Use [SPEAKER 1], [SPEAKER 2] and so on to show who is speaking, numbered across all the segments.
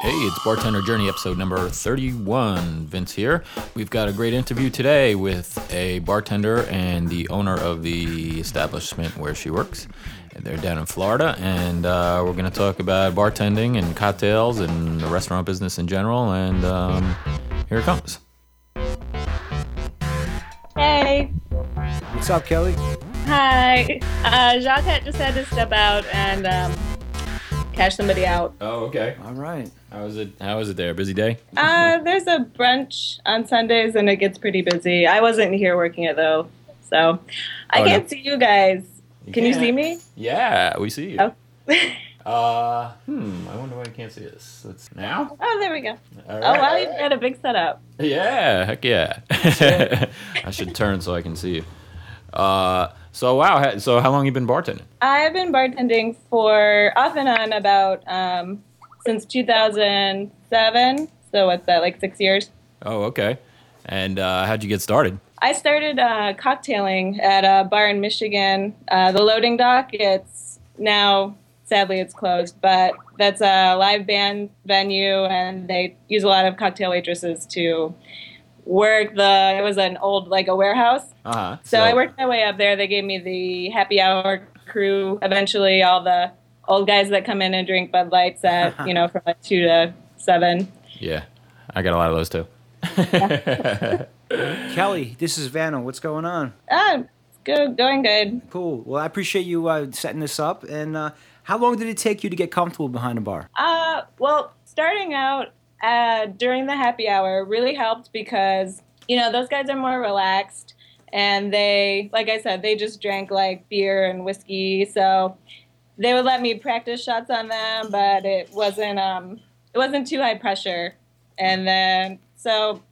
[SPEAKER 1] Hey, it's Bartender Journey episode number 31. Vince here. We've got a great interview today with a bartender and the owner of the establishment where she works. They're down in Florida, and uh, we're going to talk about bartending and cocktails and the restaurant business in general. And um, here it comes.
[SPEAKER 2] Hey.
[SPEAKER 3] What's up, Kelly?
[SPEAKER 2] Hi. Uh, Jacques had just had to step out and um, cash somebody out.
[SPEAKER 1] Oh, okay.
[SPEAKER 3] All right.
[SPEAKER 1] How is it? How is it there? Busy day?
[SPEAKER 2] Uh, there's a brunch on Sundays and it gets pretty busy. I wasn't here working it though, so I
[SPEAKER 1] Oh,
[SPEAKER 2] can't
[SPEAKER 1] no.
[SPEAKER 2] see you guys. Can you see me?
[SPEAKER 1] Yeah, we see you.
[SPEAKER 2] Oh.
[SPEAKER 1] Uh, hmm. I wonder why I can't see this. It's now.
[SPEAKER 2] oh, there we go.
[SPEAKER 1] All
[SPEAKER 2] Oh,
[SPEAKER 1] right,
[SPEAKER 2] wow,
[SPEAKER 1] all
[SPEAKER 2] you've got a big setup.
[SPEAKER 1] Yeah, heck yeah. I should turn so I can see you. Uh, so wow. So how long you been bartending?
[SPEAKER 2] I've been bartending for off and on about um, since 2007. So what's that, like six years?
[SPEAKER 1] Oh, okay. And uh, how'd you get started?
[SPEAKER 2] I started uh, cocktailing at a bar in Michigan, uh, the Loading Dock. It's now, sadly, it's closed, but that's a live band venue, and they use a lot of cocktail waitresses to work the. It was an old like a warehouse,
[SPEAKER 1] Uh huh.
[SPEAKER 2] so, I worked my way up there. They gave me the happy hour crew. Eventually, all the old guys that come in and drink Bud Lights at you know from like two to seven.
[SPEAKER 1] Yeah, I got a lot of those too.
[SPEAKER 3] Kelly, this is Vanna. What's going on?
[SPEAKER 2] Ah, good, going good.
[SPEAKER 3] Cool. Well, I appreciate you uh, setting this up. And uh, how long did it take you to get comfortable behind a bar?
[SPEAKER 2] Uh, well, starting out uh, during the happy hour really helped because you know those guys are more relaxed and they, like I said, they just drank like beer and whiskey, so they would let me practice shots on them, but it wasn't um, it wasn't too high pressure, and then so.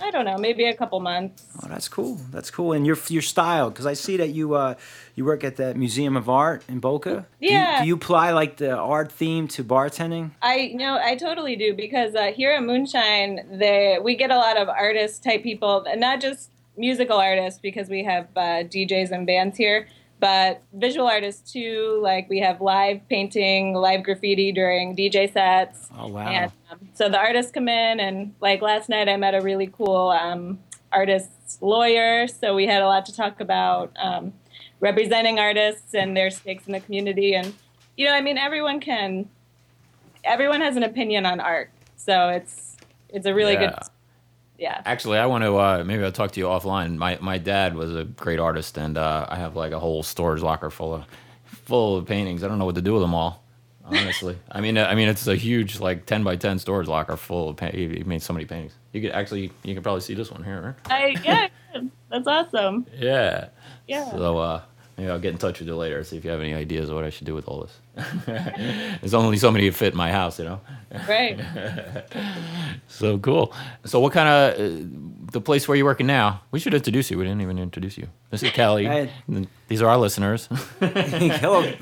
[SPEAKER 2] I don't know, maybe a couple months.
[SPEAKER 3] Oh, that's cool. That's cool. And your your style, because I see that you uh, you work at the Museum of Art in Boca. Do you-
[SPEAKER 2] Yeah.
[SPEAKER 3] Do you, apply like the art theme to bartending?
[SPEAKER 2] I no, I totally do because uh, here at Moonshine, they we get a lot of artist type people, and not just musical artists because we have uh, DJs and bands here, but visual artists too. Like we have live painting, live graffiti during DJ sets.
[SPEAKER 3] Oh wow.
[SPEAKER 2] And um, so the artists come in, and like last night, I met a really cool um, artist lawyer. So we had a lot to talk about um, representing artists and their stakes in the community. And, you know, I mean, everyone can, everyone has an opinion on art. So it's, it's a really good,
[SPEAKER 1] Yeah. Actually, I want to uh, maybe I'll talk to you offline. My my dad was a great artist, and uh, I have like a whole storage locker full of full of paintings. I don't know what to do with them all. Honestly, I mean, I mean, it's a huge like ten by ten storage locker full of paint. He he made so many paintings. You could actually, you can probably see this one here. Right?
[SPEAKER 2] I, yeah, that's awesome.
[SPEAKER 1] Yeah.
[SPEAKER 2] Yeah.
[SPEAKER 1] So uh, maybe I'll get in touch with you later, see if you have any ideas of what I should do with all this. There's only so many that fit in my house, you know.
[SPEAKER 2] Right.
[SPEAKER 1] So cool. So what kind of uh, the place where you're working now? We should introduce you. We didn't even introduce you. This is Kelly.
[SPEAKER 3] Hey.
[SPEAKER 1] These are our listeners.
[SPEAKER 3] Hello,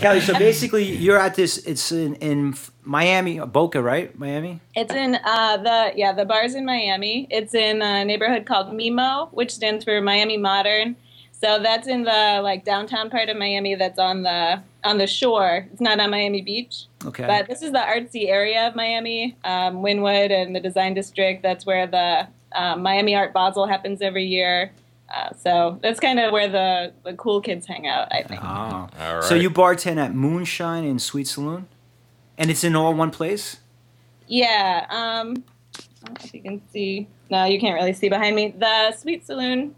[SPEAKER 3] Kelly. So basically, you're at this. It's in, in Miami, Boca, right? Miami.
[SPEAKER 2] It's in uh, the yeah the bar's in Miami. It's in a neighborhood called Mimo, which stands for Miami Modern. So that's in the like downtown part of Miami. That's on the on the shore. It's not on Miami Beach,
[SPEAKER 3] Okay.
[SPEAKER 2] but this is the artsy area of Miami, um, Wynwood and the Design District. That's where the um, Miami Art Basel happens every year. Uh, so that's kind of where the, the cool kids hang out. I think.
[SPEAKER 3] Ah.
[SPEAKER 1] All
[SPEAKER 3] So you bartend at Moonshine and Sweet Saloon, and it's in all one place.
[SPEAKER 2] Yeah. Um, I don't know if you can see. No, you can't really see behind me. The Sweet Saloon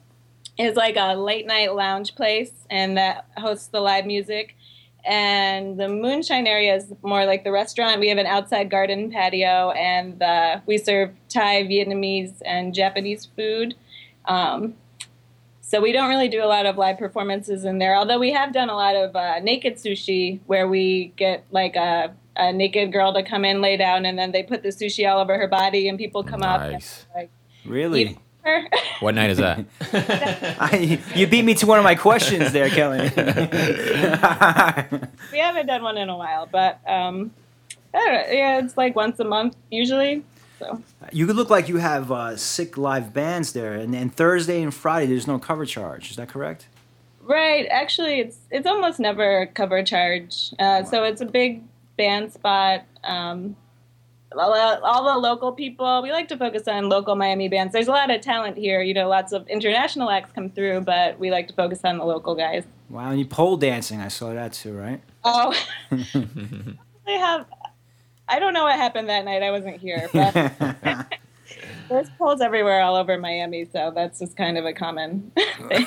[SPEAKER 2] is like a late night lounge place, and that hosts the live music. And the Moonshine area is more like the restaurant. We have an outside garden patio, and uh, we serve Thai, Vietnamese, and Japanese food. Um, so we don't really do a lot of live performances in there, although we have done a lot of uh, naked sushi where we get like a, a naked girl to come in, lay down, and then they put the sushi all over her body, and people come up. And,
[SPEAKER 1] Nice.
[SPEAKER 2] like,
[SPEAKER 3] Really?
[SPEAKER 2] Eat.
[SPEAKER 1] What night is that?
[SPEAKER 3] I, you beat me to one of my questions there, Kelly.
[SPEAKER 2] we haven't done one in a while, but um, I don't know, yeah, it's like once a month usually. So
[SPEAKER 3] you look like you have uh, sick live bands there, and, and Thursday and Friday there's no cover charge. Is that correct?
[SPEAKER 2] right, actually, it's it's almost never a cover charge. Uh, so it's a big band spot. Um, all the, all the local people. We like to focus on local Miami bands. There's a lot of talent here. You know, lots of international acts come through, but we like to focus on the local guys.
[SPEAKER 3] Wow, and you pole dancing. I saw that too, right?
[SPEAKER 2] Oh, they have. I don't know what happened that night. I wasn't here, but there's poles everywhere all over Miami, so that's just kind of a common thing.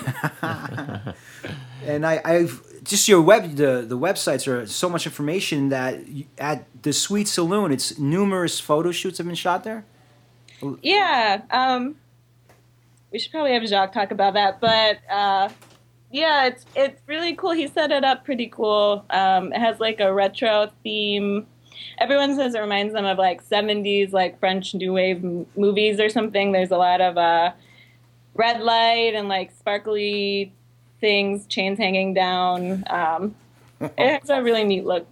[SPEAKER 3] and I, I've just your web the the websites are so much information that you, at the Sweet Saloon, it's numerous photo shoots have been shot there.
[SPEAKER 2] Yeah, um, we should probably have Jacques talk about that, but uh, yeah, it's it's really cool. He set it up pretty cool. Um, it has like a retro theme. Everyone says it reminds them of like '70s, like French New Wave m- movies or something. There's a lot of uh, red light and like sparkly things, chains hanging down. Um, it has a really neat look.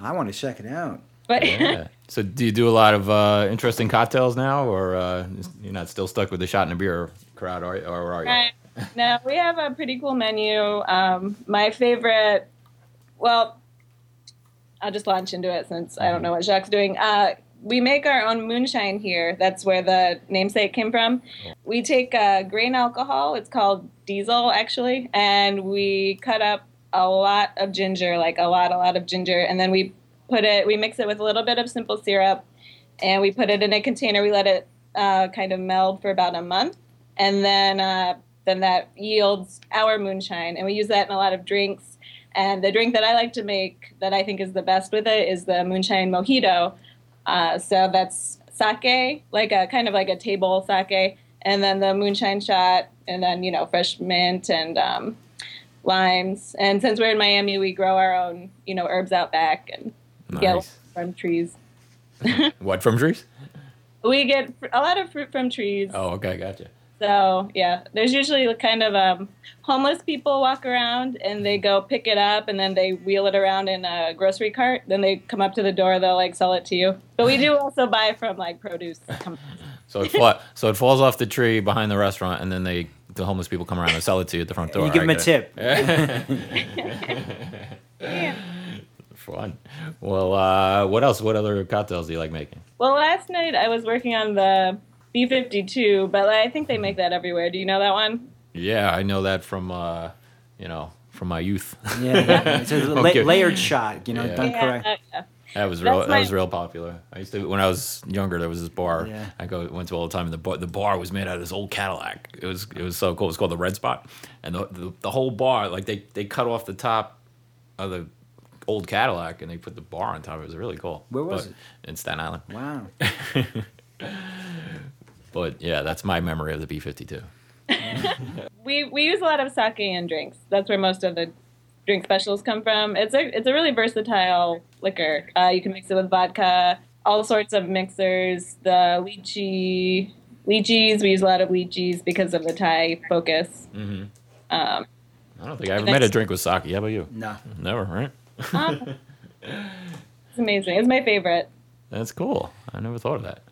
[SPEAKER 3] I want to check it out.
[SPEAKER 2] But
[SPEAKER 1] Yeah. So do you do a lot of uh, interesting cocktails now, or uh, you're not still stuck with the shot and a beer crowd, are, or are you?
[SPEAKER 2] Right. No, we have a pretty cool menu. Um, my favorite, well, I'll just launch into it since I don't know what Jacques doing. Uh, we make our own moonshine here. That's where the namesake came from. We take uh, grain alcohol. It's called diesel, actually, and we cut up a lot of ginger, like a lot, a lot of ginger, and then we put it. We mix it with a little bit of simple syrup, and we put it in a container. We let it uh, kind of meld for about a month, and then uh, then that yields our moonshine, and we use that in a lot of drinks. And the drink that I like to make, that I think is the best with it, is the moonshine mojito. Uh, so that's sake, like a kind of like a table sake, and then the moonshine shot, and then you know fresh mint and um, limes. And since we're in Miami, we grow our own you know herbs out back and get from trees.
[SPEAKER 1] What from trees?
[SPEAKER 2] We get a lot of fruit from trees.
[SPEAKER 1] Oh, okay, gotcha.
[SPEAKER 2] So yeah, there's usually kind of um, homeless people walk around and they go pick it up and then they wheel it around in a grocery cart. Then they come up to the door, they'll like sell it to you. But we do also buy from like produce.
[SPEAKER 1] So it fa- so it falls off the tree behind the restaurant, and then they the homeless people come around and sell it to you at the front door.
[SPEAKER 3] you give
[SPEAKER 1] I
[SPEAKER 3] them a tip.
[SPEAKER 1] it. Fun. Well, uh, what else? What other cocktails do you like making?
[SPEAKER 2] Well, last night I was working on the B52, but I think they make that everywhere. Do you know that one?
[SPEAKER 1] Yeah, I know that from uh, you know from my youth.
[SPEAKER 3] Yeah, yeah. it's a la-
[SPEAKER 1] Okay.
[SPEAKER 3] layered shot. You know,
[SPEAKER 1] Yeah.
[SPEAKER 3] done correct.
[SPEAKER 2] yeah.
[SPEAKER 1] That was real.
[SPEAKER 2] That's
[SPEAKER 1] That was real popular. I used to when I was younger. There was this bar
[SPEAKER 3] Yeah.
[SPEAKER 1] I go went to all the time. And the bar, the bar was made out of this old Cadillac. It was it was so cool. It was called the Red Spot, and the the, the whole bar like they they cut off the top of the old Cadillac and they put the bar on top. It was really cool.
[SPEAKER 3] Where was
[SPEAKER 1] But- In Staten Island.
[SPEAKER 3] Wow.
[SPEAKER 1] But yeah, that's my memory of the B fifty two.
[SPEAKER 2] we we use a lot of sake in drinks. That's where most of the drink specials come from. It's a it's a really versatile liquor. Uh, you can mix it with vodka, all sorts of mixers. The lychee lychees we use a lot of lychees because of the Thai focus.
[SPEAKER 1] Mm-hmm.
[SPEAKER 2] Um,
[SPEAKER 1] I don't think I ever made a drink with sake. How about you?
[SPEAKER 3] No.
[SPEAKER 1] Never, right?
[SPEAKER 2] um, it's amazing. It's my favorite.
[SPEAKER 1] That's cool. I never thought of that.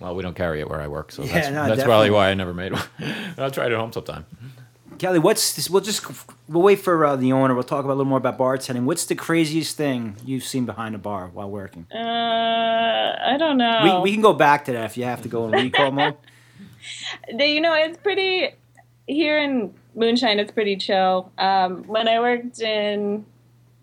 [SPEAKER 1] Well, we don't carry it where I work, so
[SPEAKER 3] Yeah,
[SPEAKER 1] that's,
[SPEAKER 3] no,
[SPEAKER 1] that's probably why I never made one. I'll try it at home sometime.
[SPEAKER 3] Kelly, what's this? We'll just we'll wait for uh, the owner. We'll talk about a little more about bartending. What's the craziest thing you've seen behind a bar while working?
[SPEAKER 2] Uh, I don't know.
[SPEAKER 3] We, we can go back to that if you have to go in recall mode.
[SPEAKER 2] They- you know, it's pretty here in Moonshine. It's pretty chill. Um, when I worked in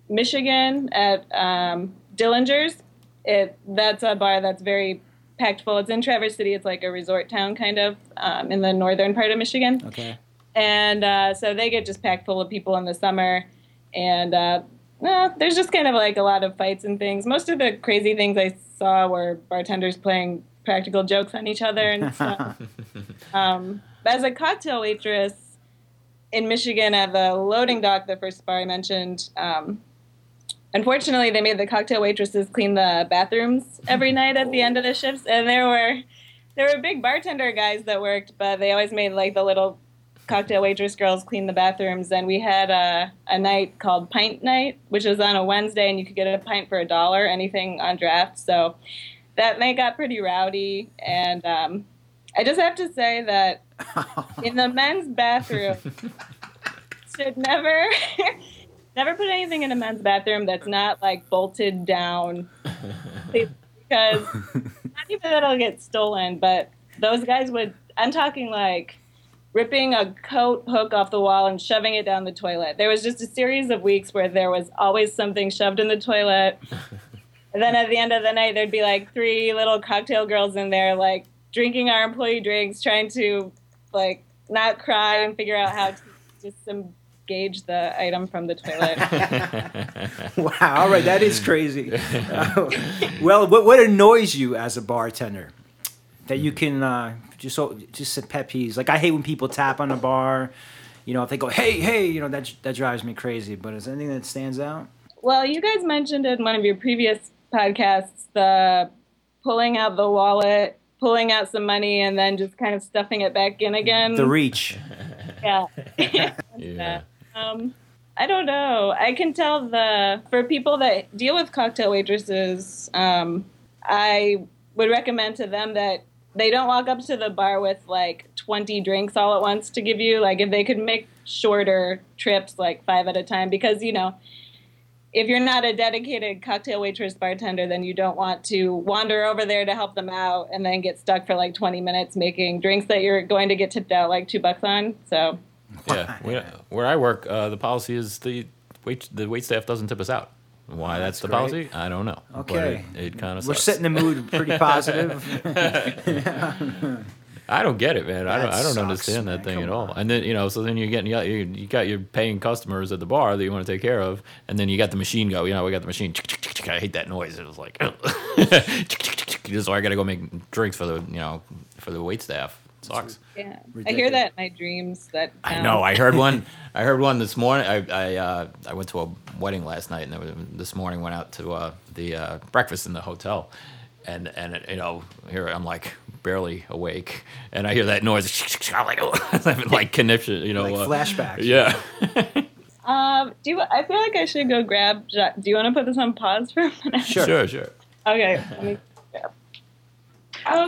[SPEAKER 2] Michigan at um, Dillinger's, it that's a bar that's very packed full. It's in Traverse City. It's like a resort town, kind of um, in the northern part of Michigan,
[SPEAKER 3] Okay.
[SPEAKER 2] and uh, so they get just packed full of people in the summer. And uh, well, there's just kind of like a lot of fights and things. Most of the crazy things I saw were bartenders playing practical jokes on each other and stuff. Um, as a cocktail waitress in Michigan at the loading dock, the first bar I mentioned, um, unfortunately, they made the cocktail waitresses clean the bathrooms every night at the end of the shifts, and there were there were big bartender guys that worked, but they always made like the little cocktail waitress girls clean the bathrooms. And we had a, a night called Pint Night, which was on a Wednesday, and you could get a pint for a dollar, anything on draft. So that night got pretty rowdy, and um, I just have to say that in the men's bathroom should never never put anything in a men's bathroom that's not like bolted down because not even that it'll get stolen, but those guys would. I'm talking like ripping a coat hook off the wall and shoving it down the toilet. There was just a series of weeks where there was always something shoved in the toilet. and then at the end of the night, there'd be like three little cocktail girls in there, like drinking our employee drinks, trying to like not cry and figure out how to disengage the item from the toilet.
[SPEAKER 3] wow, all right, that is crazy. Uh, well, what, what annoys you as a bartender that you can uh, just so just some pet peeves? Like I hate when people tap on the bar. You know, if they go, "Hey, hey," you know that that drives me crazy. But is there anything that stands out?
[SPEAKER 2] Well, you guys mentioned in one of your previous podcasts the pulling out the wallet, pulling out some money, and then just kind of stuffing it back in again.
[SPEAKER 3] The reach.
[SPEAKER 2] yeah.
[SPEAKER 1] Yeah.
[SPEAKER 2] Um, I don't know. I can tell the for people that deal with cocktail waitresses, um, I would recommend to them that they don't walk up to the bar with like 20 drinks all at once to give you. Like if they could make shorter trips, like five at a time, because you know. If you're not a dedicated cocktail waitress bartender, then you don't want to wander over there to help them out and then get stuck for like 20 minutes making drinks that you're going to get tipped out like two bucks on. So
[SPEAKER 1] Yeah, we, where I work, uh, the policy is the wait the wait staff doesn't tip us out. Why that's, the
[SPEAKER 3] great.
[SPEAKER 1] policy, I don't know. But
[SPEAKER 3] Okay.
[SPEAKER 1] it, it kind of
[SPEAKER 3] We're setting the mood pretty positive.
[SPEAKER 1] I don't get it, man. I don't. I don't
[SPEAKER 3] sucks,
[SPEAKER 1] understand
[SPEAKER 3] man.
[SPEAKER 1] that thing
[SPEAKER 3] Come
[SPEAKER 1] at all.
[SPEAKER 3] on.
[SPEAKER 1] And then you know, so then you're getting you, you got your paying customers at the bar that you want to take care of, and then you got the machine go. You know, we got the machine. I hate that noise. It was like, so I got to go make drinks for the you know for the wait staff. Sucks.
[SPEAKER 2] yeah, I hear that in my dreams. That
[SPEAKER 1] I know. I heard one. I heard one this morning. I I, uh, I went to a wedding last night, and there was, this morning went out to uh, the uh, breakfast in the hotel, and and it, you know here I'm like barely awake, and I hear that noise. I'm like, oh, I'm like conniption, you know.
[SPEAKER 3] like
[SPEAKER 1] uh, yeah.
[SPEAKER 2] Um, do you, I feel like I should go grab? Do you want to put this on pause for a minute?
[SPEAKER 3] Sure.
[SPEAKER 1] Sure. Sure.
[SPEAKER 2] Okay. Let me grab.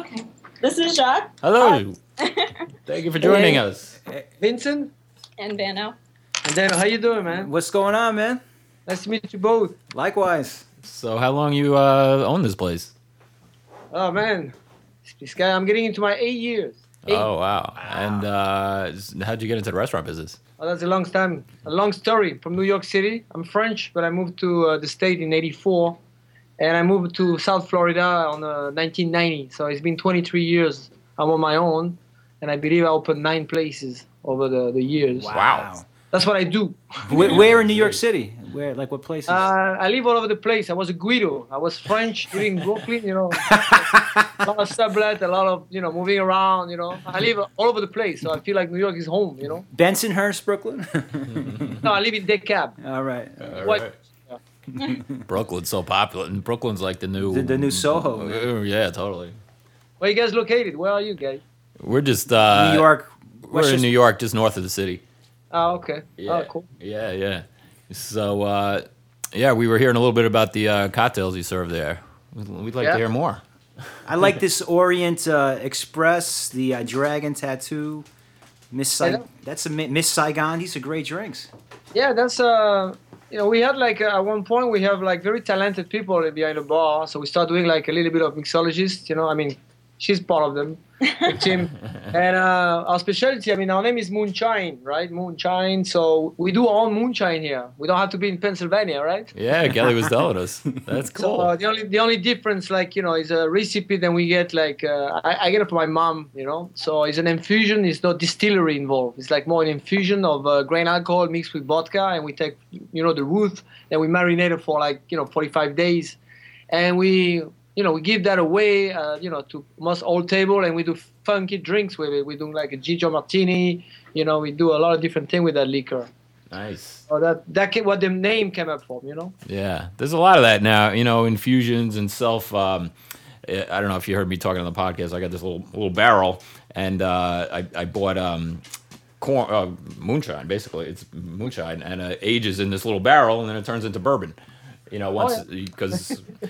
[SPEAKER 2] Okay. This is Jacques
[SPEAKER 1] Hello. Thank you for joining us.
[SPEAKER 4] Vincent
[SPEAKER 2] and Vano.
[SPEAKER 4] and Daniel, how you doing, man?
[SPEAKER 3] What's going on, man?
[SPEAKER 4] Nice to meet you both.
[SPEAKER 3] Likewise.
[SPEAKER 1] So, how long you uh, own this place?
[SPEAKER 4] Oh man, this guy, I'm getting into my eight years. Eight.
[SPEAKER 1] Oh wow! And uh, how'd you get into the restaurant business?
[SPEAKER 4] Oh, that's a long time, a long story. From New York City, I'm French, but I moved to uh, the state in '84, and I moved to South Florida on uh, 1990. So it's been 23 years. I'm on my own, and I believe I opened nine places over the, the years.
[SPEAKER 1] Wow.
[SPEAKER 4] That's what I do.
[SPEAKER 3] Where, where in New York City? Where, like, what places?
[SPEAKER 4] Uh, I live all over the place. I was a Guido. I was French, living in Brooklyn, you know. a lot of sublet, a lot of, you know, moving around, you know. I live all over the place, so I feel like New York is home, you know.
[SPEAKER 3] Bensonhurst, Brooklyn.
[SPEAKER 4] No, I live in DeKalb.
[SPEAKER 3] All right.
[SPEAKER 4] What?
[SPEAKER 1] Brooklyn's so popular, and Brooklyn's like the new
[SPEAKER 3] The- the new Soho,
[SPEAKER 1] Uh, yeah, totally.
[SPEAKER 4] Where you guys located? Where are you guys?
[SPEAKER 1] We're just uh,
[SPEAKER 3] New York.
[SPEAKER 1] We're in New York, just north of the city.
[SPEAKER 4] Oh, okay.
[SPEAKER 1] Yeah.
[SPEAKER 4] Oh, cool.
[SPEAKER 1] Yeah, yeah. So uh, yeah, we were hearing a little bit about the uh, cocktails you serve there. We'd, we'd like
[SPEAKER 4] Yeah.
[SPEAKER 1] to hear more.
[SPEAKER 3] I like this Orient uh, Express, the uh, dragon tattoo. Miss Sai-
[SPEAKER 4] Yeah.
[SPEAKER 3] that's a Miss Saigon. These are great drinks.
[SPEAKER 4] Yeah, that's uh, you know, we had like uh, at one point we have like very talented people behind the bar, so we start doing like a little bit of mixologist. You know, I mean, she's part of them, with Tim. and uh, our specialty, I mean, our name is Moonshine, right? Moonshine. So we do our own moonshine here. We don't have to be in Pennsylvania, right?
[SPEAKER 1] Yeah, Kelly was telling us. That's
[SPEAKER 4] So
[SPEAKER 1] cool.
[SPEAKER 4] uh, the only the only difference, like you know, is a recipe. Then we get like uh, I, I get it from my mom, you know. So it's an infusion. It's no distillery involved. It's like more an infusion of uh, grain alcohol mixed with vodka, and we take you know the root, and we marinate it for like you know 45 days, and we you know we give that away, uh, you know, to most old table, and we do funky drinks with it. We do like a Gigio martini. You know, we do a lot of different things with that liquor.
[SPEAKER 1] nice.
[SPEAKER 4] So that that ca- what the name came up from, you know.
[SPEAKER 1] Yeah, there's a lot of that now. You know, infusions and self. Um, I don't know if you heard me talking on the podcast. I got this little little barrel, and uh, I I bought um, corn uh, moonshine. Basically, it's moonshine, and uh, ages in this little barrel, and then it turns into bourbon. You know, once because. Yeah,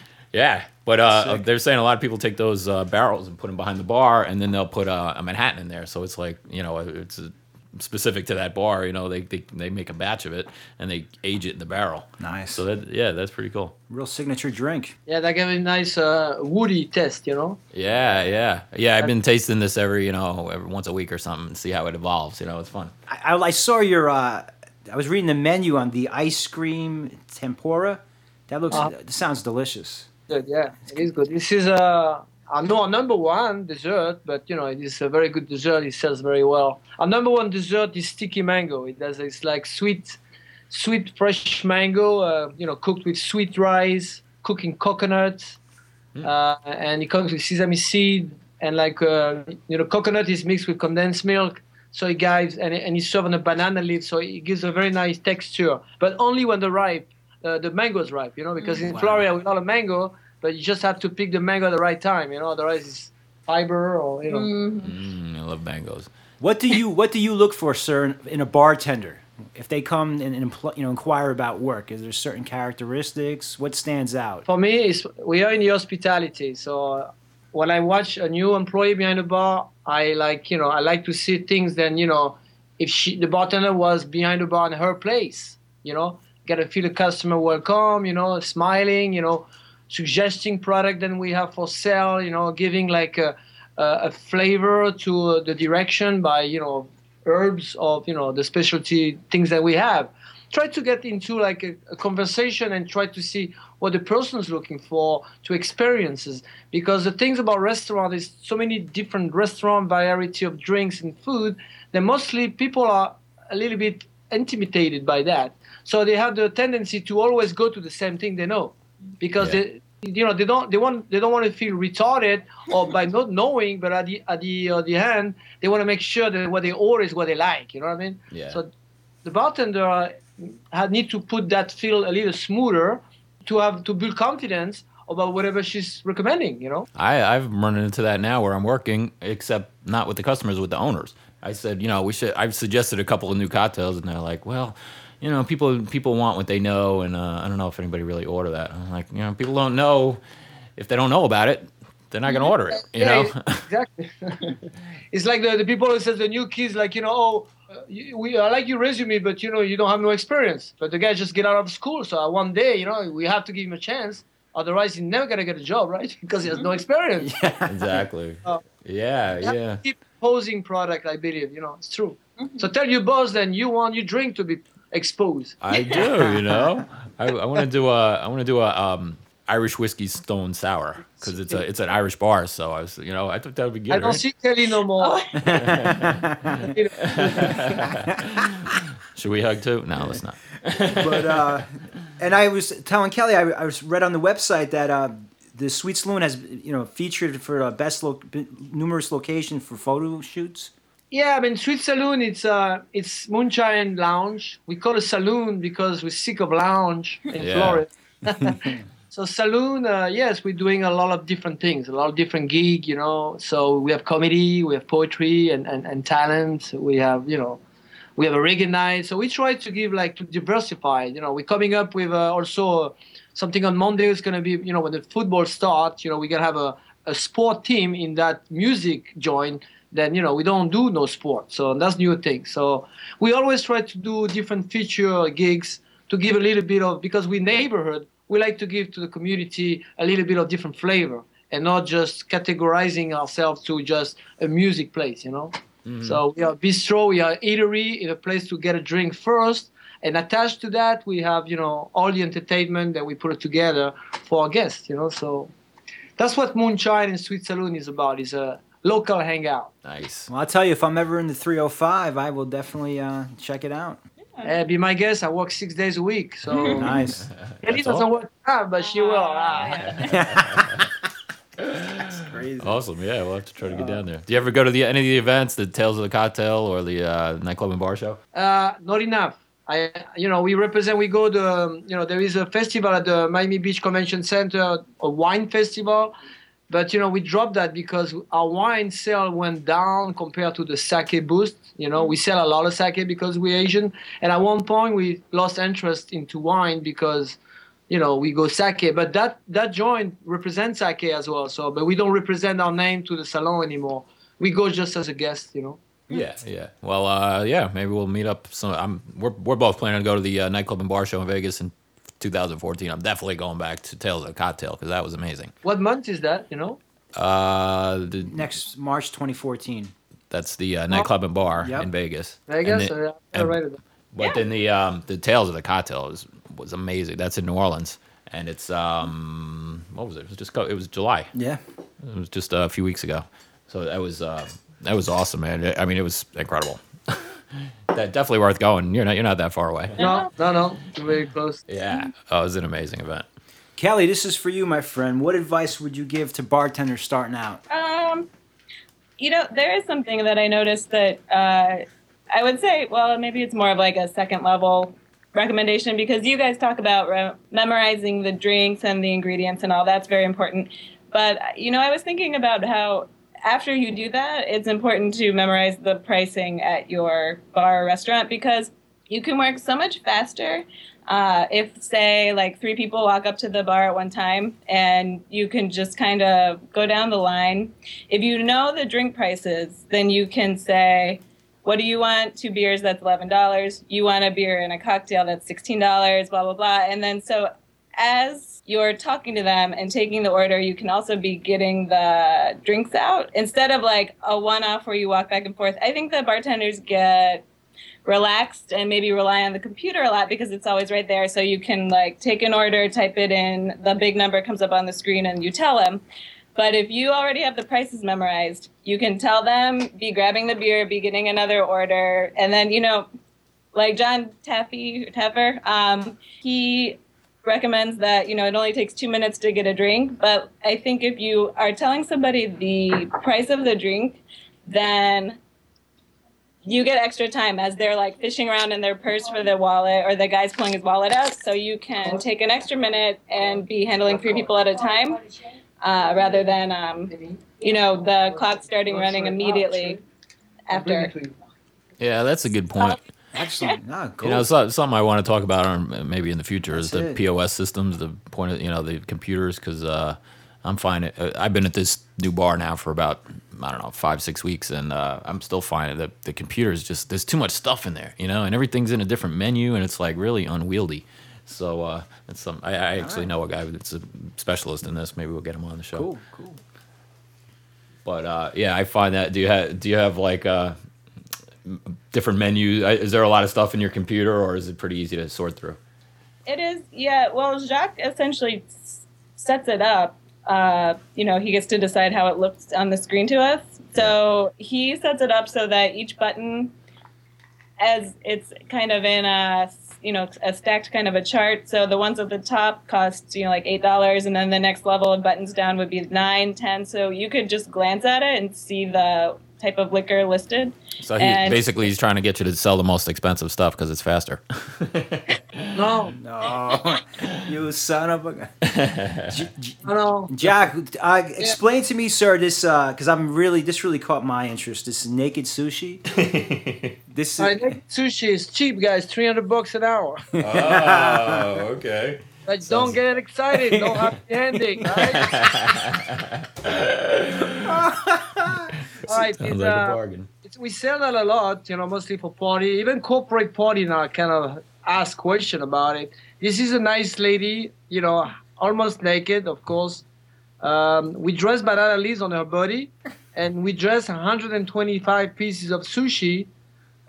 [SPEAKER 1] but uh, they're saying a lot of people take those uh, barrels and put them behind the bar, and then they'll put uh, a Manhattan in there. So it's like you know, it's a specific to that bar. You know, they, they they make a batch of it and they age it in the barrel.
[SPEAKER 3] Nice.
[SPEAKER 1] So that yeah, that's pretty cool.
[SPEAKER 3] Real signature drink.
[SPEAKER 4] Yeah, they give a nice uh, woody taste, you know.
[SPEAKER 1] Yeah, yeah, yeah. I've been tasting this every you know every once a week or something, and see how it evolves. You know, it's fun.
[SPEAKER 3] I, I, I saw your. Uh, I was reading the menu on the ice cream tempura. That looks. That sounds delicious.
[SPEAKER 4] Good, yeah, it is good. This is uh, our no, our number one dessert, but you know it is a very good dessert. It sells very well. Our number one dessert is sticky mango. It does it's like sweet, sweet fresh mango. Uh, you know, cooked with sweet rice, cooking coconut, uh, and it comes with sesame seed and like uh, you know coconut is mixed with condensed milk. So it gives and, and it's served on a banana leaf, so it gives a very nice texture. But only when the ripe, uh, the mango is ripe, you know, because in
[SPEAKER 3] Wow.
[SPEAKER 4] Florida we love mango, but you just have to pick the mango at the right time, you know. Otherwise, it's fiber or you know.
[SPEAKER 1] Mm, I love mangoes.
[SPEAKER 3] What do you What do you look for, sir, in- in a bartender? If they come and, and impl- you know inquire about work, is there certain characteristics? What stands out?
[SPEAKER 4] For me, it's, we are in the hospitality, so when I watch a new employee behind the bar, I like you know I like to see things. Then you know, if she the bartender was behind the bar in her place, you know, get to feel the customer welcome, you know, smiling, you know, suggesting product that we have for sale, you know, giving like a, a, a flavor to the direction by you know herbs of you know the specialty things that we have. Try to get into like a, a conversation and try to see what the person is looking for to experiences. Because the things about restaurant is so many different restaurant variety of drinks and food that mostly people are a little bit intimidated by that so they have the tendency to always go to the same thing they know because
[SPEAKER 1] Yeah.
[SPEAKER 4] they you know they don't they want they don't want to feel retarded or by not knowing but at the at the uh, the end they want to make sure that what they order is what they like you know what i mean
[SPEAKER 1] Yeah.
[SPEAKER 4] so the bartender had need to put that feel a little smoother to have to build confidence about whatever she's recommending you know
[SPEAKER 1] I, I've run into that now where I'm working, except not with the customers, with the owners. I said, you know, we should. I've suggested a couple of new cocktails, and they're like, well, you know, people people want what they know, and uh, I don't know if anybody really order that. I'm like, you know, people don't know if they don't know about it, they're not gonna order it. You
[SPEAKER 4] Yeah,
[SPEAKER 1] know.
[SPEAKER 4] exactly it's like the, the people who says the new kids like you know oh uh, you, we I like your resume but you know you don't have no experience but the guy just get out of school so uh, one day you know we have to give him a chance otherwise he's never gonna get a job right because he has no experience Yeah,
[SPEAKER 1] exactly.
[SPEAKER 4] Oh.
[SPEAKER 1] Yeah,
[SPEAKER 4] You have to
[SPEAKER 1] yeah.
[SPEAKER 4] keep posing product i believe you know it's true so tell your boss then you want your drink to be exposed
[SPEAKER 1] I do. You know, I, I want to do a I want to do a um, Irish whiskey stone sour because it's a it's an Irish bar. So I was, you know, I thought that would be good.
[SPEAKER 4] i don't
[SPEAKER 1] right?
[SPEAKER 4] see kelly no more
[SPEAKER 1] Should we hug too? No, let's not.
[SPEAKER 3] but uh, and I was telling Kelly, I, I was read on the website that uh, the Sweet Saloon has you know featured for uh, best lo- numerous location for photo shoots.
[SPEAKER 4] Yeah, I mean, Sweet Saloon, it's uh, it's moonshine lounge. We call it saloon because we're sick of lounge in
[SPEAKER 1] Yeah.
[SPEAKER 4] Florida. so saloon, uh, yes, we're doing a lot of different things, a lot of different gig, you know. So we have comedy, we have poetry and, and, and talent. We have, you know, we have a reggae night. So we try to give like to diversify. You know, we're coming up with uh, also something on Monday is going to be, you know, when the football starts, you know, we're going to have a, a sport team in that music joint then you know we don't do no sport. So that's new thing. So we always try to do different feature gigs to give a little bit of because we neighborhood we like to give to the community a little bit of different flavor and not just categorizing ourselves to just a music place you know? Mm-hmm. So we are bistro we are eatery in a place to get a drink first and attached to that we have you know all the entertainment that we put it together for our guests you know so that's what moonshine and sweet saloon is about is a local hangout
[SPEAKER 1] Nice.
[SPEAKER 3] Well, I'll tell you, if I'm ever in the 305, I will definitely uh, check it out.
[SPEAKER 4] Uh, be my guest. I work six days a week, so
[SPEAKER 3] Nice.
[SPEAKER 4] Kelly
[SPEAKER 1] That's all?
[SPEAKER 4] doesn't work hard, but she will. Ah.
[SPEAKER 3] Crazy.
[SPEAKER 1] Awesome. Yeah, we'll have to try to get down there. Do you ever go to the any of the events, the Tales of the Cocktail or the uh, nightclub and bar show?
[SPEAKER 4] Uh, not enough. I, you know, we represent. We go to, you know, there is a festival at the Miami Beach Convention Center, a wine festival, but you know, we dropped that because our wine sale went down compared to the sake boost. You know, we sell a lot of sake because we're Asian, and at one point we lost interest into wine because, you know, we go sake. But that that joint represents sake as well. So, but we don't represent our name to the salon anymore. We go just as a guest. You know.
[SPEAKER 1] Yeah, yeah. Well, uh, yeah. Maybe we'll meet up. Some. I'm. We're we're both planning to go to the uh, nightclub and bar show in Vegas in 2014. I'm definitely going back to Tales of a Cocktail because that was amazing.
[SPEAKER 4] What month is that? You know?
[SPEAKER 1] Uh, the,
[SPEAKER 3] Next March 2014.
[SPEAKER 1] that's the uh, nightclub and bar
[SPEAKER 3] Yep.
[SPEAKER 1] in Vegas.
[SPEAKER 4] Vegas.
[SPEAKER 1] And the-
[SPEAKER 4] uh, yeah,
[SPEAKER 1] and-
[SPEAKER 4] right. it down.
[SPEAKER 1] But then the um, the Tales of the Cocktail was was amazing. That's in New Orleans, and it's um, what was it? It was just co- it was July.
[SPEAKER 3] Yeah.
[SPEAKER 1] It was just a few weeks ago. So that was uh, that was awesome, man. I mean, it was incredible. that definitely worth going. You're not you're not that far away.
[SPEAKER 4] No, no, no. Very close.
[SPEAKER 1] Yeah, oh, it was an amazing event.
[SPEAKER 3] Kelly, this is for you, my friend. What advice would you give to bartenders starting out?
[SPEAKER 2] Um, you know, there is something that I noticed that uh, I would say, well, maybe it's more of like a second level recommendation because you guys talk about re- memorizing the drinks and the ingredients and all that's very important. But, you know, I was thinking about how after you do that, it's important to memorize the pricing at your bar or restaurant because you can work so much faster uh, if say like three people walk up to the bar at one time and you can just kind of go down the line. If you know the drink prices then you can say what do you want? Two beers that's $11 you want a beer and a cocktail that's $16 blah blah blah. And then so as you're talking to them and taking the order, you can also be getting the drinks out instead of like a one off where you walk back and forth. I think the bartenders get relaxed and maybe rely on the computer a lot because it's always right there. So you can like take an order, type it in, the big number comes up on the screen, and you tell them. But if you already have the prices memorized, you can tell them, be grabbing the beer, be getting another order, and then you know, like Jon Taffy Taffer, um, he recommends that you know it only takes two minutes to get a drink. But I think if you are telling somebody the price of the drink, then you get extra time as they're like fishing around in their purse for the wallet or the guy's pulling his wallet out so you can take an extra minute and be handling three people at a time uh, rather than um, you know the clock starting running immediately after.
[SPEAKER 1] Yeah, that's a good point.
[SPEAKER 3] Excellent. No, cool.
[SPEAKER 1] You know, so, something I want to talk about on maybe in the future is the
[SPEAKER 3] it.
[SPEAKER 1] POS systems, the point of you know the computers, because uh, I'm finding uh, I've been at this new bar now for about I don't know five six weeks, and uh, I'm still finding that the computers just there's too much stuff in there, you know, and everything's in a different menu, and it's like really unwieldy. So uh, it's some I, I actually know a guy that's a specialist in this. Maybe we'll get him on the show.
[SPEAKER 3] cool, cool.
[SPEAKER 1] But uh, yeah, I find that. Do you have do you have like uh, m- different menus? Is there a lot of stuff in your computer, or is it pretty easy to sort through?
[SPEAKER 2] It is, yeah. Well, Jacques essentially sets it up. Uh, you know, he gets to decide how it looks on the screen to us. So he sets it up so that each button, as it's kind of in a you know a stacked kind of a chart. So the ones at the top cost you know like eight dollars, and then the next level of buttons down would be nine, ten. So you could just glance at it and see the type of liquor listed.
[SPEAKER 1] So he,
[SPEAKER 2] And-
[SPEAKER 1] basically, he's trying to get you to sell the most expensive stuff because it's faster.
[SPEAKER 4] No,
[SPEAKER 3] No, you son of a. J- J-
[SPEAKER 4] no, no.
[SPEAKER 3] Jack, uh, explain to me, sir, this because I'm really this really caught my interest. This naked sushi. this is,
[SPEAKER 4] All right, sushi is cheap, guys. Three hundred bucks an hour.
[SPEAKER 1] oh, okay.
[SPEAKER 4] Like, don't get excited. Don't have ending, right? All right,
[SPEAKER 1] Sounds
[SPEAKER 4] it's,
[SPEAKER 1] like a
[SPEAKER 4] uh,
[SPEAKER 1] bargain.
[SPEAKER 4] it's, we sell that a lot, you know, mostly for party. Even corporate party now kind of ask question about it. This is a nice lady, you know, almost naked, of course. Um, we dress banana leaves on her body, and we dress 125 pieces of sushi,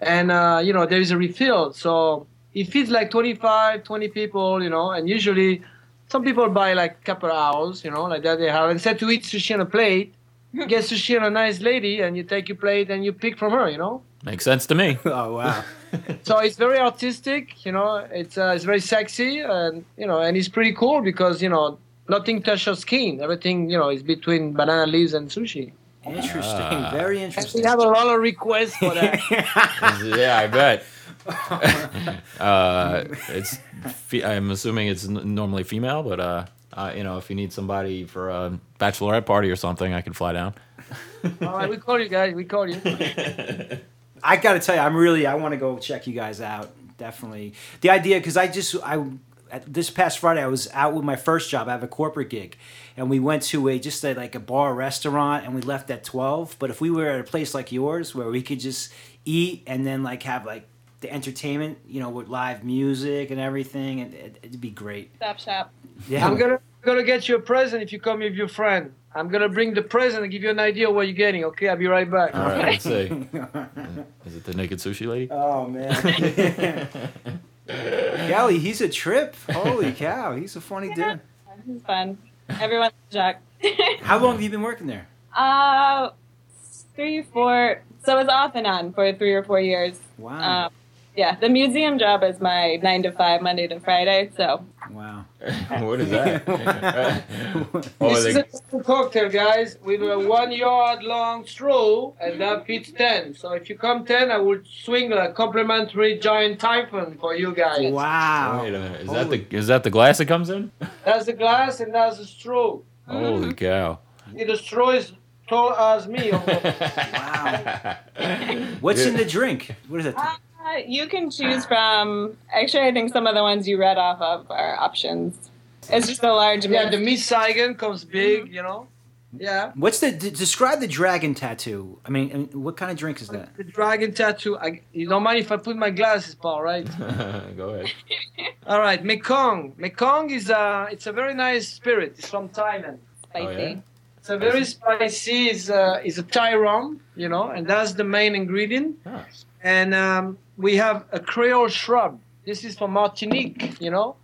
[SPEAKER 4] and uh, you know there is a refill, so it feeds like 25, 20 people, you know, and usually some people buy like a couple hours, you know, like that they have. Instead to eat sushi on a plate, you get sushi on a nice lady, and you take your plate and you pick from her, you know.
[SPEAKER 1] Makes sense to me.
[SPEAKER 3] oh wow.
[SPEAKER 4] So it's very artistic, you know. It's uh, it's very sexy, and you know, and it's pretty cool because you know nothing touches your skin. Everything you know is between banana leaves and sushi.
[SPEAKER 3] Interesting.
[SPEAKER 1] Ah.
[SPEAKER 3] Very
[SPEAKER 4] And
[SPEAKER 3] interesting.
[SPEAKER 4] we have a lot of requests for that.
[SPEAKER 1] yeah, I bet. uh, it's. I'm assuming it's normally female, but uh, uh, you know, if you need somebody for a bachelorette party or something, I can fly down.
[SPEAKER 4] All right, we call you guys. We call you.
[SPEAKER 3] I got to tell you, I'm really I want to go check you guys out. Definitely the idea because I just I at, this past Friday, I was out with my first job. I have a corporate gig, and we went to a just a, like a bar restaurant, and we left at twelve. But if we were at a place like yours, where we could just eat and then like have like the entertainment, you know, with live music and everything, and it, it'd be great.
[SPEAKER 2] Stop shop.
[SPEAKER 3] Yeah,
[SPEAKER 4] I'm gonna gonna get you a present if you come with your friend. I'm gonna bring the present and give you an idea of what you're getting. Okay, I'll be right back.
[SPEAKER 1] All right, let's see. Is it the naked sushi lady?
[SPEAKER 3] Oh man. Gally, he's a trip. Holy cow, he's a funny dude.
[SPEAKER 2] This is fun. Everyone's shocked.
[SPEAKER 3] How long have you been working there?
[SPEAKER 2] uh, three, four. So it's off and on for three or four years.
[SPEAKER 3] Wow.
[SPEAKER 2] Um, yeah, the museum job is my nine to five, Monday to Friday. So
[SPEAKER 3] wow.
[SPEAKER 1] what is that? oh,
[SPEAKER 4] this is
[SPEAKER 1] they,
[SPEAKER 4] a cocktail, guys, with a one yard long straw, and that fits 10. So if you come 10, I will swing a complimentary giant typhoon for you guys.
[SPEAKER 3] Wow.
[SPEAKER 1] wait a minute. Is that the is that the glass that comes in?
[SPEAKER 4] That's the glass and that's the straw.
[SPEAKER 1] Holy mm-hmm. cow!
[SPEAKER 4] It destroys is tall as me.
[SPEAKER 3] Wow. What's in the drink? What is it?
[SPEAKER 2] Uh, you can choose from. Actually, I think some of the ones you read off of are options. It's just a large.
[SPEAKER 4] yeah,
[SPEAKER 2] mix.
[SPEAKER 4] the Miss Saigon comes big, you know. Yeah.
[SPEAKER 3] What's the d- describe the dragon tattoo? I mean, I mean, what kind of drink is that?
[SPEAKER 4] The dragon tattoo. I, you don't mind if I put my glasses, Paul, right?
[SPEAKER 1] Go ahead.
[SPEAKER 4] All right, Mekong. Mekong is a it's a very nice spirit. It's from Thailand.
[SPEAKER 2] spicy.
[SPEAKER 1] Oh, yeah?
[SPEAKER 4] It's a very spicy. is a, it's a Thai rum, you know, and that's the main ingredient.
[SPEAKER 1] Ah.
[SPEAKER 4] And um, we have a Creole shrub. This is from Martinique, you know,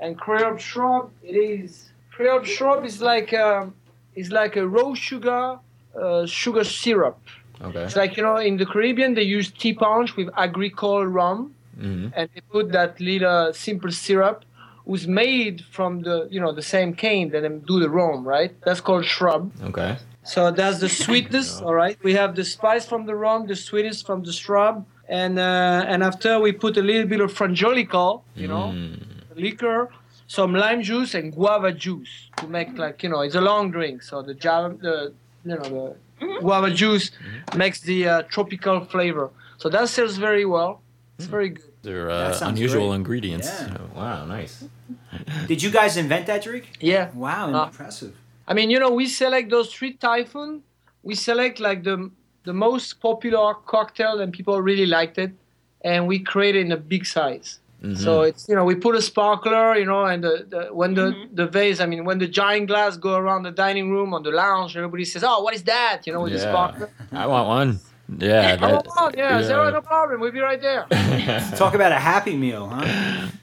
[SPEAKER 4] and Creole shrub. It is Creole shrub is like um, is like a raw sugar uh, sugar syrup.
[SPEAKER 1] Okay.
[SPEAKER 4] It's like you know in the Caribbean they use ti' punch with agricole rum,
[SPEAKER 1] hmm
[SPEAKER 4] and they put that little simple syrup, who's made from the you know the same cane that they do the rum, right? That's called shrub.
[SPEAKER 1] Okay.
[SPEAKER 4] So that's the sweetness, all right. We have the spice from the rum, the sweetness from the shrub, and uh, and after we put a little bit of frangelico, you know,
[SPEAKER 1] Mm.
[SPEAKER 4] liquor, some lime juice and guava juice to make like you know it's a long drink. So the java, the you know the guava juice makes the uh, tropical flavor. So that sells very well. It's very good.
[SPEAKER 1] They're uh, unusual
[SPEAKER 3] great.
[SPEAKER 1] ingredients.
[SPEAKER 3] Yeah.
[SPEAKER 1] Oh, wow, nice.
[SPEAKER 3] Did you guys invent that drink?
[SPEAKER 4] Yeah.
[SPEAKER 3] Wow,
[SPEAKER 4] Uh,
[SPEAKER 3] impressive.
[SPEAKER 4] I mean, you know, we select those three typhoon. We select like the the most popular cocktail, and people really liked it, and we created in a big size.
[SPEAKER 1] Mhm.
[SPEAKER 4] So it's you know we put a sparkler, you know, and the, the when the the vase, I mean, when the giant glass go around the dining room on the lounge, everybody says, "Oh, what is that?" You know, with the
[SPEAKER 1] Yeah.
[SPEAKER 4] sparkler.
[SPEAKER 1] I want one. Yeah. That,
[SPEAKER 4] oh, yeah, zero, no problem. We'll be right there.
[SPEAKER 3] Talk about a happy meal, huh?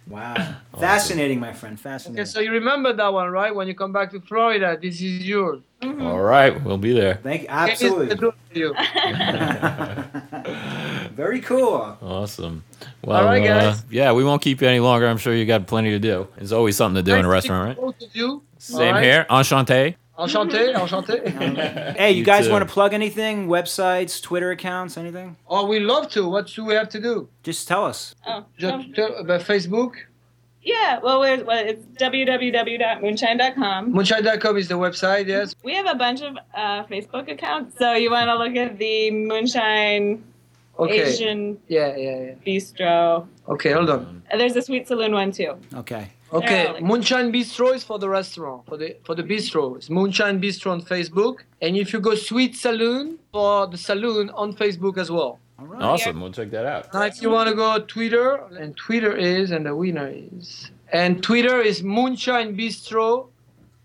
[SPEAKER 3] Wow. Fascinating, my friend. Fascinating.
[SPEAKER 4] Okay, so you remember that one, right? When you come back to Florida, this is yours.
[SPEAKER 1] All right, we'll be there.
[SPEAKER 3] Thank you. Absolutely.
[SPEAKER 4] you.
[SPEAKER 3] Very cool.
[SPEAKER 1] Awesome. Well,
[SPEAKER 4] All right,
[SPEAKER 1] uh,
[SPEAKER 4] guys.
[SPEAKER 1] yeah, we won't keep you any longer. I'm sure you got plenty to do. There's always something to do in a restaurant, right?
[SPEAKER 4] Both of you.
[SPEAKER 1] Same
[SPEAKER 4] All right.
[SPEAKER 1] here. Enchanté.
[SPEAKER 4] Enchanté, enchanté.
[SPEAKER 3] Hey, you,
[SPEAKER 1] You
[SPEAKER 3] guys
[SPEAKER 1] too.
[SPEAKER 3] want to plug anything? Websites, Twitter accounts, anything?
[SPEAKER 4] oh, we love to. What do we have to do?
[SPEAKER 3] Just tell us.
[SPEAKER 2] Oh,
[SPEAKER 4] Just
[SPEAKER 2] um,
[SPEAKER 4] tell about Facebook.
[SPEAKER 2] yeah. Well, we're, well, it's www.moonshine.com.
[SPEAKER 4] Moonshine.com is the website, yes.
[SPEAKER 2] We have a bunch of uh, Facebook accounts, so you want to look at the Moonshine
[SPEAKER 4] Okay.
[SPEAKER 2] Asian
[SPEAKER 4] Yeah, yeah, yeah.
[SPEAKER 2] Bistro.
[SPEAKER 4] Okay, hold on.
[SPEAKER 2] Uh, There's a sweet saloon one too.
[SPEAKER 3] Okay.
[SPEAKER 4] Okay,
[SPEAKER 2] Yeah.
[SPEAKER 4] Moonshine Bistro is for the restaurant, for the for the bistro. It's Moonshine Bistro on Facebook, and if you go Sweet Saloon for the saloon on Facebook as well.
[SPEAKER 3] All right.
[SPEAKER 1] Awesome. We'll check that out.
[SPEAKER 4] Now, if you want to go Twitter, and Twitter is, and the winner is, and Twitter is Moonshine Bistro,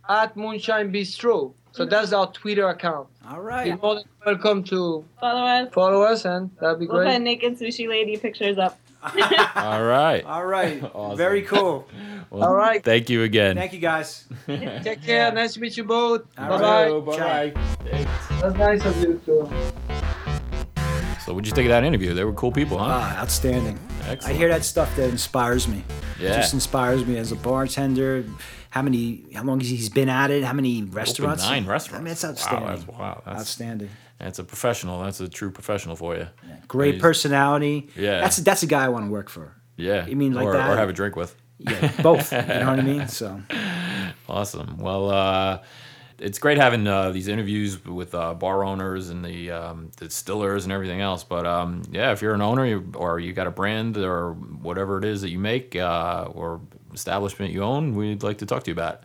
[SPEAKER 4] at Moonshine Bistro. So that's our Twitter account.
[SPEAKER 3] All right.
[SPEAKER 4] You're more than welcome to
[SPEAKER 2] Follow us.
[SPEAKER 4] follow us, and that'd be
[SPEAKER 2] We'll put naked sushi lady pictures up.
[SPEAKER 1] All right.
[SPEAKER 3] All right.
[SPEAKER 1] Awesome.
[SPEAKER 3] Very cool.
[SPEAKER 1] Well,
[SPEAKER 4] All right.
[SPEAKER 1] Thank you again.
[SPEAKER 3] Thank you, guys.
[SPEAKER 4] Take care. Nice to meet you both. Bye bye.
[SPEAKER 1] Bye bye.
[SPEAKER 4] That's nice of you too.
[SPEAKER 1] So, what'd you think of that interview? They were cool people, huh?
[SPEAKER 3] Ah, outstanding.
[SPEAKER 1] Excellent.
[SPEAKER 3] I hear that stuff that inspires me.
[SPEAKER 1] Yeah.
[SPEAKER 3] Just inspires me as a bartender. How many? How long has he's been at it? How many restaurants?
[SPEAKER 1] nine restaurants.
[SPEAKER 3] I mean, it's
[SPEAKER 1] Wow,
[SPEAKER 3] outstanding.
[SPEAKER 1] that's- wow, that's-
[SPEAKER 3] outstanding.
[SPEAKER 1] That's a professional. That's a true professional for you.
[SPEAKER 3] Great
[SPEAKER 1] He's-
[SPEAKER 3] personality.
[SPEAKER 1] Yeah.
[SPEAKER 3] That's that's a guy I want to work for.
[SPEAKER 1] Yeah.
[SPEAKER 3] You mean like
[SPEAKER 1] or,
[SPEAKER 3] that?
[SPEAKER 1] Or have a drink with.
[SPEAKER 3] Yeah, both. you know what I mean? So
[SPEAKER 1] Awesome. Well, uh, it's great having uh, these interviews with uh, bar owners and the um, distillers and everything else. But um, yeah, if you're an owner or you got a brand or whatever it is that you make, uh, or establishment you own, we'd like to talk to you about,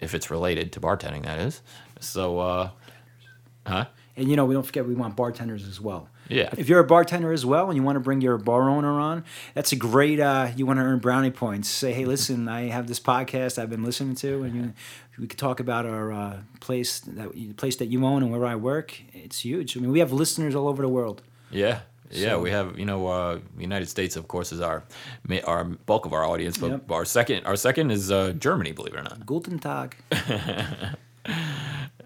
[SPEAKER 1] if it's related to bartending, that is. So, uh, huh?
[SPEAKER 3] And you know, we don't forget we want bartenders as well.
[SPEAKER 1] Yeah.
[SPEAKER 3] If you're a bartender as well and you want to bring your bar owner on, that's a great. Uh, you want to earn brownie points. Say, hey, listen, I have this podcast I've been listening to, and you, we could talk about our uh, place that place that you own and where I work. It's huge. I mean, we have listeners all over the world.
[SPEAKER 1] Yeah. Yeah,
[SPEAKER 3] So-
[SPEAKER 1] we have you know uh, United States of course is our our bulk of our audience, but
[SPEAKER 3] Yep.
[SPEAKER 1] our second our second is uh, Germany, believe it or not.
[SPEAKER 3] Guten Tag.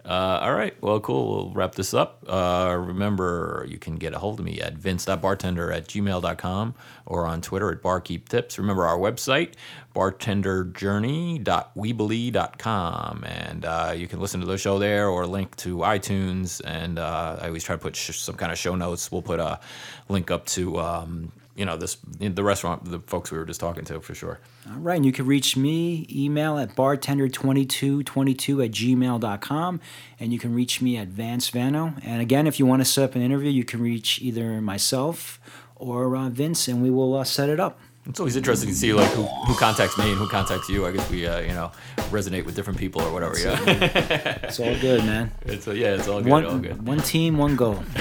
[SPEAKER 1] Uh, all right. Well, cool. We'll wrap this up. Uh, remember, you can get a hold of me at vince.bartender at gmail.com or on Twitter at barkeeptips. Remember our website, bartenderjourney.weebly.com. And uh, you can listen to the show there or link to iTunes. And uh, I always try to put sh- some kind of show notes. We'll put a link up to, um, you know, this the restaurant, the folks we were just talking to for sure.
[SPEAKER 3] All right, and you can reach me, email at bartender2222 at gmail.com, and you can reach me at Vance Vano. And again, if you want to set up an interview, you can reach either myself or uh, Vince, and we will uh, set it up.
[SPEAKER 1] It's always interesting to see like who, who contacts me and who contacts you. I guess we uh, you know resonate with different people or whatever. Yeah,
[SPEAKER 3] It's all good, man.
[SPEAKER 1] it's uh, yeah, it's all good, all
[SPEAKER 3] One,
[SPEAKER 1] good.
[SPEAKER 3] one team, one goal.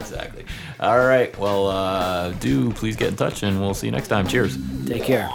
[SPEAKER 1] Exactly. All right. Well, uh, do please get in touch, and we'll see you next time. Cheers.
[SPEAKER 3] Take care.